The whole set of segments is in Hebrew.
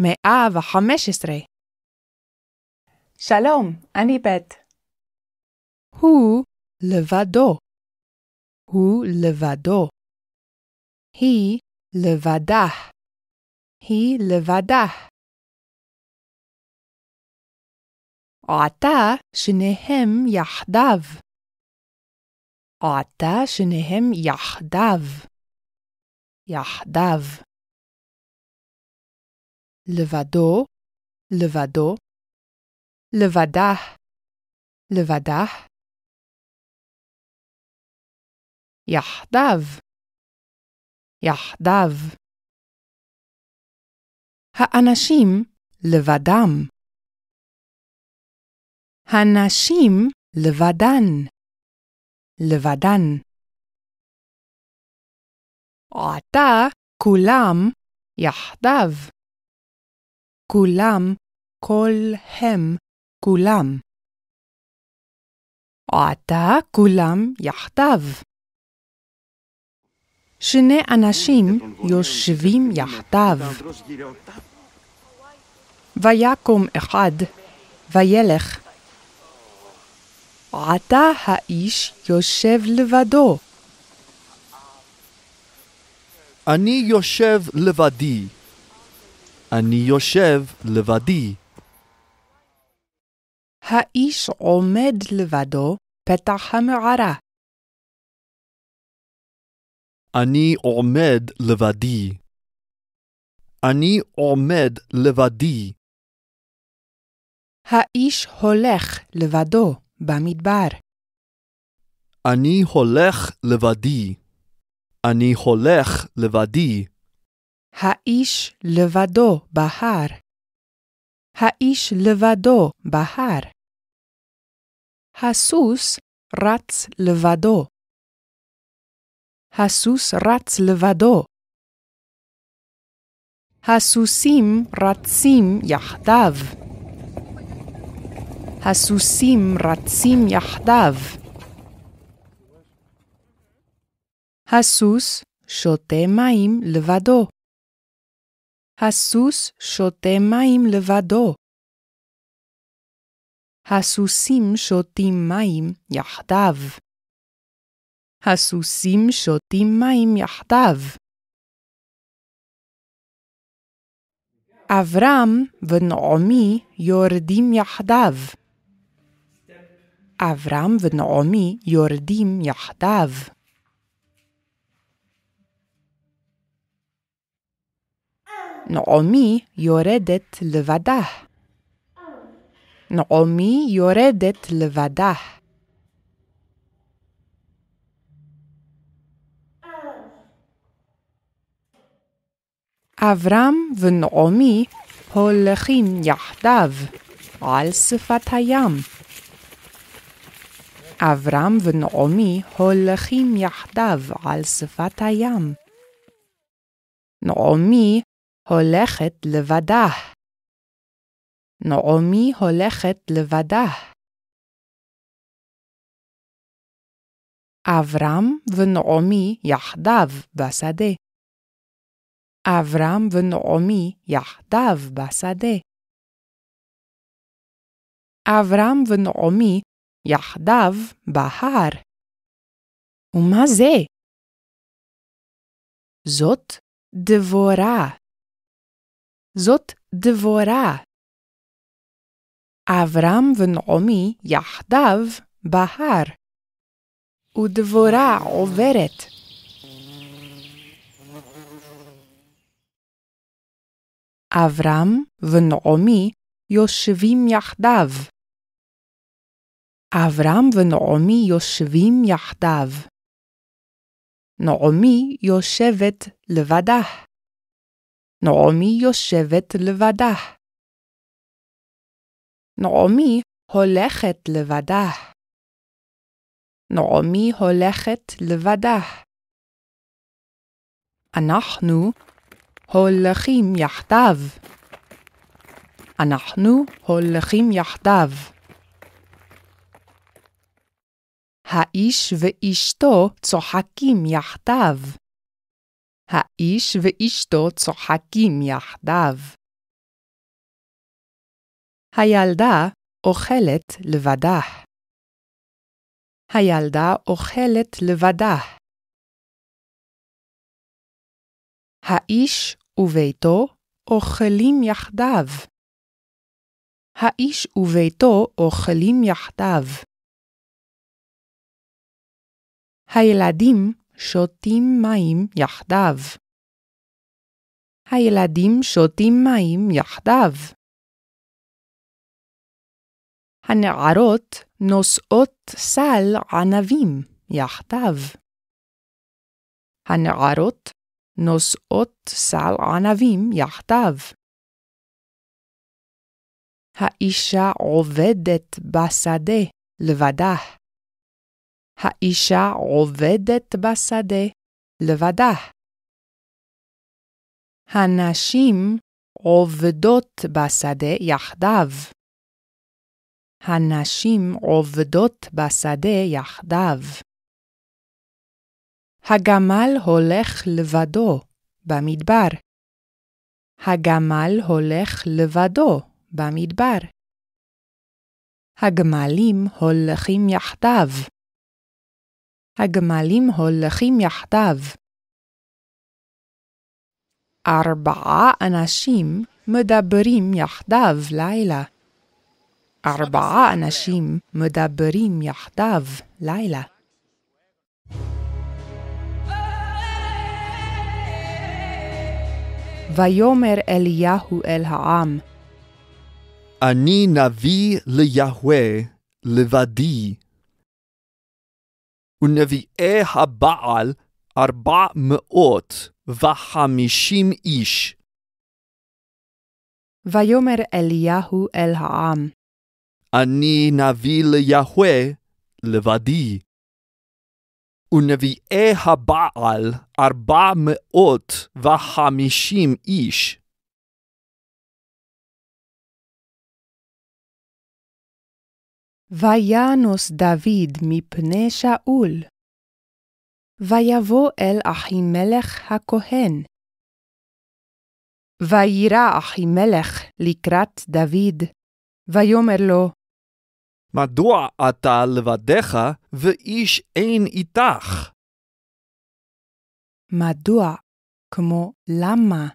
115. שלום, אני בית. הוא לבדו. הוא לבדו. היא לבדה. היא לבדה. עתה שניהם יחדיו. עתה שניהם יחדיו. יחדיו. לבדו, לבדו. לבדה, לבדה. יחדיו, יחדיו. האנשים לבדם. הנשים לבדן, לבדן. עתה כולם יחדיו. כולם, כל הם, כולם. עתה כולם יחדיו. שני אנשים יושבים יחדיו. ויקום אחד, וילך. עתה האיש יושב לבדו. אני יושב לבדי. אני יושב לבדי. האיש עומד לבדו פתח המערה. אני עומד לבדי. אני עומד לבדי. האיש הולך לבדו במדבר. אני הולך לבדי. אני הולך לבדי. האיש לבדו בהר. האיש לבדו בהר. הסוס רץ לבדו. הסוס רץ לבדו. הסוסים רצים יחדיו. הסוסים רצים יחדיו. הסוס שותה מים לבדו. הסוס שותה מים לבדו. הסוסים שותים מים יחדיו. הסוסים שותים מים יחדיו. אברהם ונעמי יורדים יחדיו. אברהם ונעמי יורדים יחדיו. נעמי יורדת לבדה. נעמי יורדת לבדה. אברהם ונעמי הולכים יחדיו על שפת הים. אברהם ונעמי הולכים יחדיו על שפת הים. נעמי הולכת לבדה. נעמי הולכת לבדה. אברהם ונעמי יחדיו בשדה. אברהם ונעמי יחדיו בשדה. אברהם ונעמי יחדיו בהר. ומה זה? זאת דבורה. זאת דבורה. אברהם ונעמי יחדיו בהר. ודבורה עוברת. אברהם ונעמי יושבים יחדיו. אברהם ונעמי יושבים יחדיו. נעמי יושבת לבדה. נעמי יושבת לבדה. נעמי הולכת לבדה. נעמי הולכת לבדה. אנחנו הולכים יחדיו. אנחנו הולכים יחדיו. האיש ואשתו צוחקים יחדיו. האיש ואשתו צוחקים יחדיו. הילדה אוכלת לבדה. הילדה אוכלת לבדה. האיש וביתו אוכלים יחדיו. האיש וביתו אוכלים יחדיו. הילדים שותים מים יחדיו. הילדים שותים מים יחדיו. הנערות נושאות סל ענבים יחדיו. הנערות נושאות סל ענבים יחדיו. האישה עובדת בשדה לבדה. האישה עובדת בשדה לבדה. הנשים עובדות בשדה יחדיו. הנשים עובדות בשדה יחדיו. הגמל הולך לבדו במדבר. הגמל הולך לבדו במדבר. הגמלים הולכים יחדיו. הגמלים הולכים יחדיו. ארבעה אנשים מדברים יחדיו לילה. ארבעה אנשים מדברים יחדיו לילה. ויאמר אליהו אל העם, אני נביא ליהוה לבדי. ונביאי הבעל ארבע מאות וחמישים איש. ויאמר אליהו אל העם, אני נביא ליהוה לבדי. ונביאי הבעל ארבע מאות וחמישים איש. וינוס דוד מפני שאול. ויבוא אל אחימלך הכהן. וירא אחימלך לקראת דוד, ויאמר לו, מדוע אתה לבדך ואיש אין איתך? מדוע כמו למה,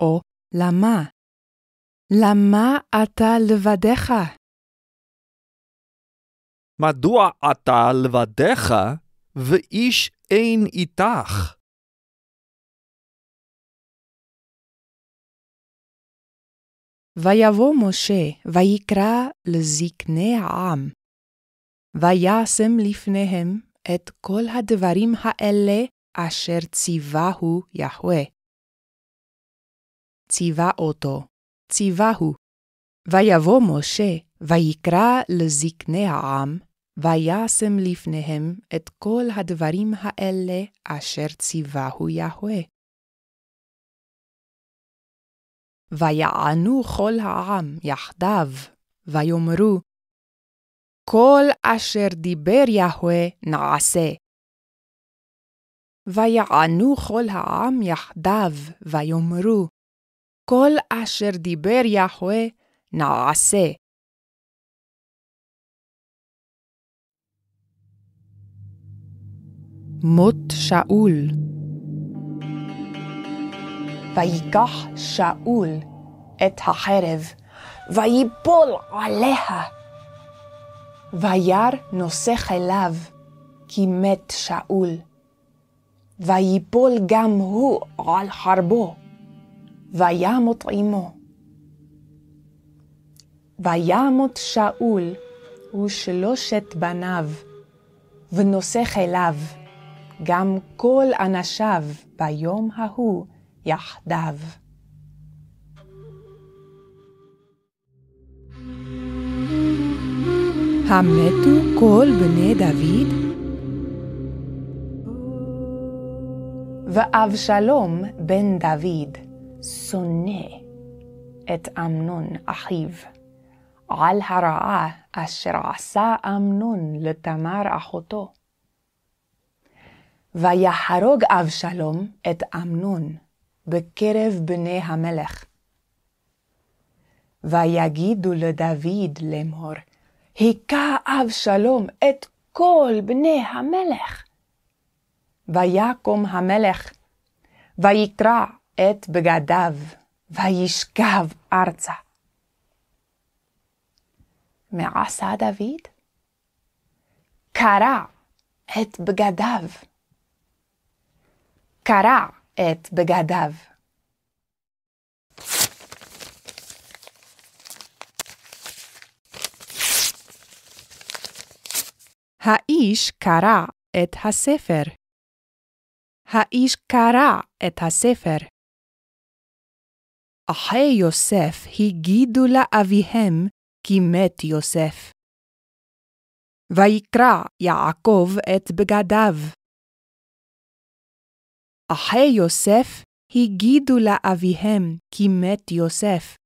או למה? למה אתה לבדך? מדוע אתה לבדך ואיש אין איתך? ויבוא משה, ויקרא לזקני העם, וישם לפניהם את כל הדברים האלה אשר ציווהו יהוה. ציווה אותו, ציווהו. ויבוא משה, ויקרא לזקני העם, וישם לפניהם את כל הדברים האלה אשר ציווהו יהוה. ויענו כל העם יחדיו, ויאמרו, כל אשר דיבר יהוה נעשה. ויענו כל העם יחדיו, ויאמרו, כל אשר דיבר יהוה נעשה. מות שאול ויקח שאול את החרב, ויפול עליה. וירא נושא כליו, כי מת שאול. ויפול גם הוא על חרבו, וימות עמו. וימות שאול ושלושת בניו, ונושא כליו, גם כל אנשיו ביום ההוא יחדיו. המתו כל בני דוד? ואבשלום בן דוד שונא את אמנון אחיו, על הרעה אשר עשה אמנון לתמר אחותו. ויהרוג אבשלום את אמנון בקרב בני המלך. ויגידו לדוד לאמור, היכה אבשלום את כל בני המלך. ויקום המלך, ויקרע את בגדיו, וישכב ארצה. מה עשה דוד? קרע את בגדיו. קרע את בגדיו. האיש קרע את הספר. האיש קרע את הספר. אחי יוסף הגידו לאביהם כי מת יוסף. ויקרע יעקב את בגדיו. אחי יוסף הגידו לאביהם כי מת יוסף.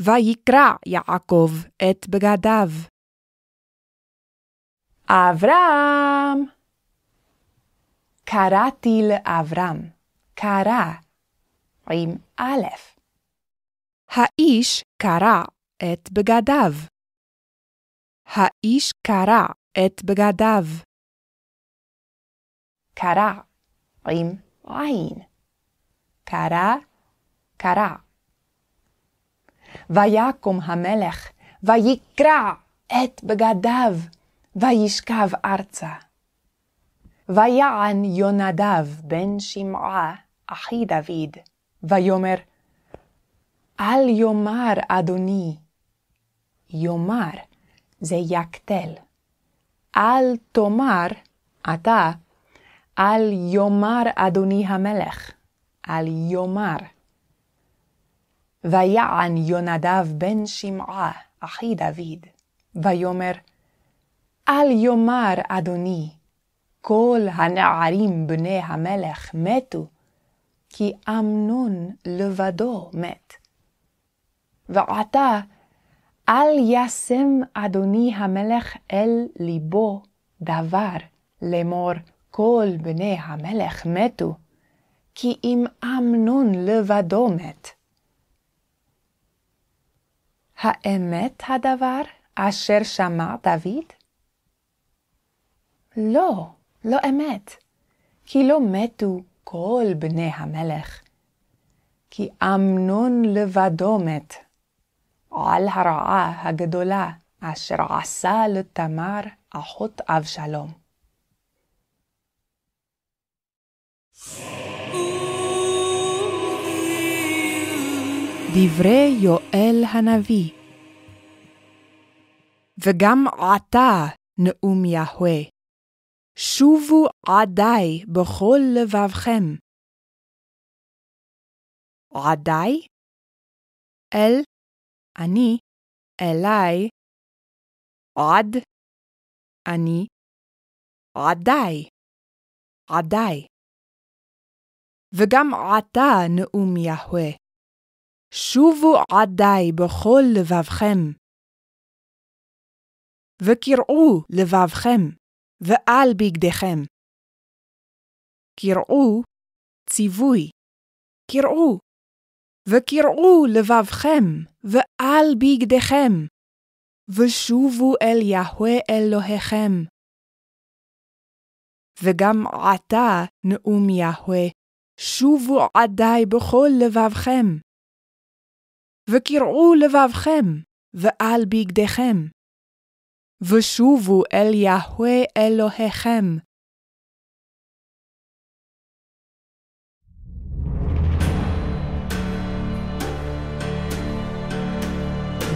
ויקרע יעקב את בגדיו. אברהם! קראתי לאברהם, קרא, עם א'. האיש קרע את בגדיו. האיש קרע את בגדיו. קרע עם עין. קרע, קרע. ויקום המלך, ויקרע את בגדיו, וישכב ארצה. ויען יונדב בן שמעה, אחי דוד, ויאמר, אל יאמר אדוני, יאמר זה יקטל. אל תאמר אתה, אל יאמר אדוני המלך, אל יאמר. ויען יונדב בן שמעה, אחי דוד, ויאמר, אל יאמר אדוני, כל הנערים בני המלך מתו, כי אמנון לבדו מת. ועתה, אל ישם אדוני המלך אל ליבו דבר לאמור כל בני המלך מתו, כי אם אמנון לבדו מת. האמת הדבר אשר שמע דוד? לא, לא אמת, כי לא מתו כל בני המלך, כי אמנון לבדו מת. על הרעה הגדולה אשר עשה לתמר אחות אבשלום. דברי יואל הנביא וגם עתה נאום יהוה, שובו עדי בכל לבבכם. עדי? אל אני, אלי, עד, אני, עדי, עדי. וגם עתה נאום יהוה, שובו עדי בכל לבבכם. וקראו לבבכם, ועל בגדיכם. קראו ציווי, קראו וקראו לבבכם, ועל בגדיכם, ושובו אל יהוה אלוהיכם. וגם עתה, נאום יהוה, שובו עדי בכל לבבכם. וקראו לבבכם, ועל בגדיכם. ושובו אל יהוה אלוהיכם,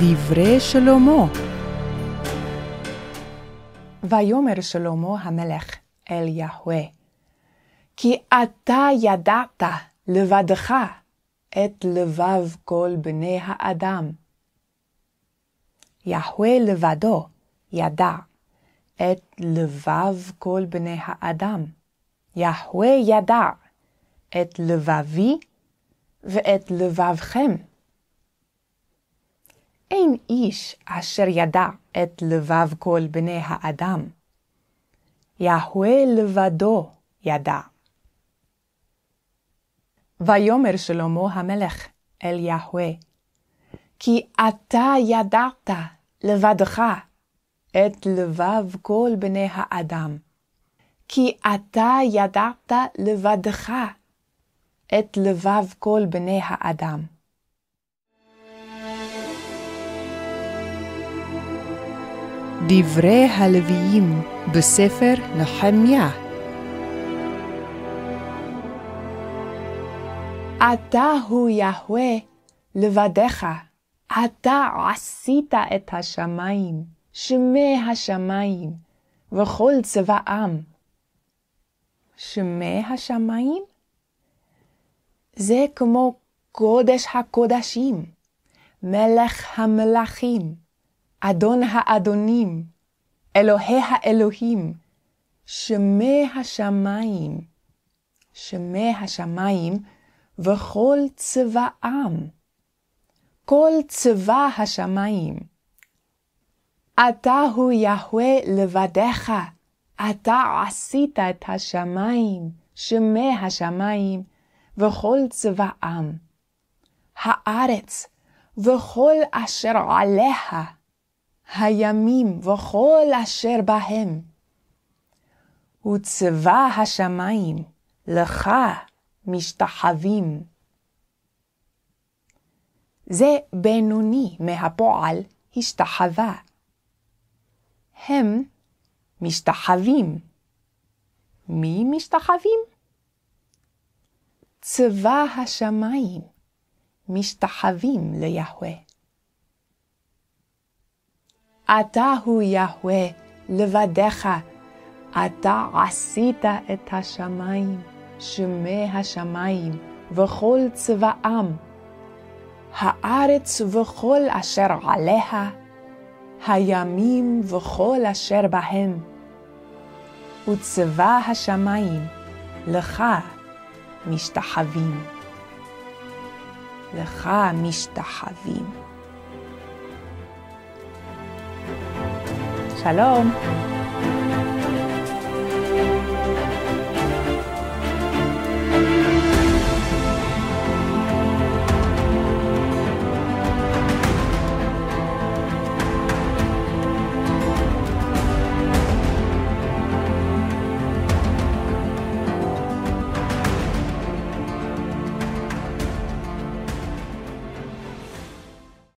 דברי שלמה. ויאמר שלמה המלך אל יהוה, כי אתה ידעת לבדך את לבב כל בני האדם. יהוה לבדו ידע את לבב כל בני האדם. יהוה ידע את לבבי ואת לבבכם. אין איש אשר ידע את לבב כל בני האדם. יהוה לבדו ידע. ויאמר שלמה המלך אל יהוה, כי אתה ידעת לבדך את לבב כל בני האדם. כי אתה ידעת לבדך את לבב כל בני האדם. דברי הלוויים בספר נחמיה אתה הוא יהוה לבדך, אתה עשית את השמיים, שמי השמיים, וכל צבאם. שמי השמיים? זה כמו קודש הקודשים, מלך המלכים, אדון האדונים, אלוהי האלוהים, שמי השמיים. שמי השמיים וכל צבאם, כל צבא השמיים. אתה הוא יהוה לבדך, אתה עשית את השמיים, שמי השמיים, וכל צבאם. הארץ וכל אשר עליה, הימים וכל אשר בהם. וצבא השמיים לך משתחווים. זה בינוני מהפועל השתחווה. הם משתחווים. מי משתחווים? צבא השמיים משתחווים ליהוה. אתה הוא יהוה לבדך, אתה עשית את השמיים. שמי השמיים וכל צבאם, הארץ וכל אשר עליה, הימים וכל אשר בהם, וצבא השמיים לך משתחווים. לך משתחווים. שלום.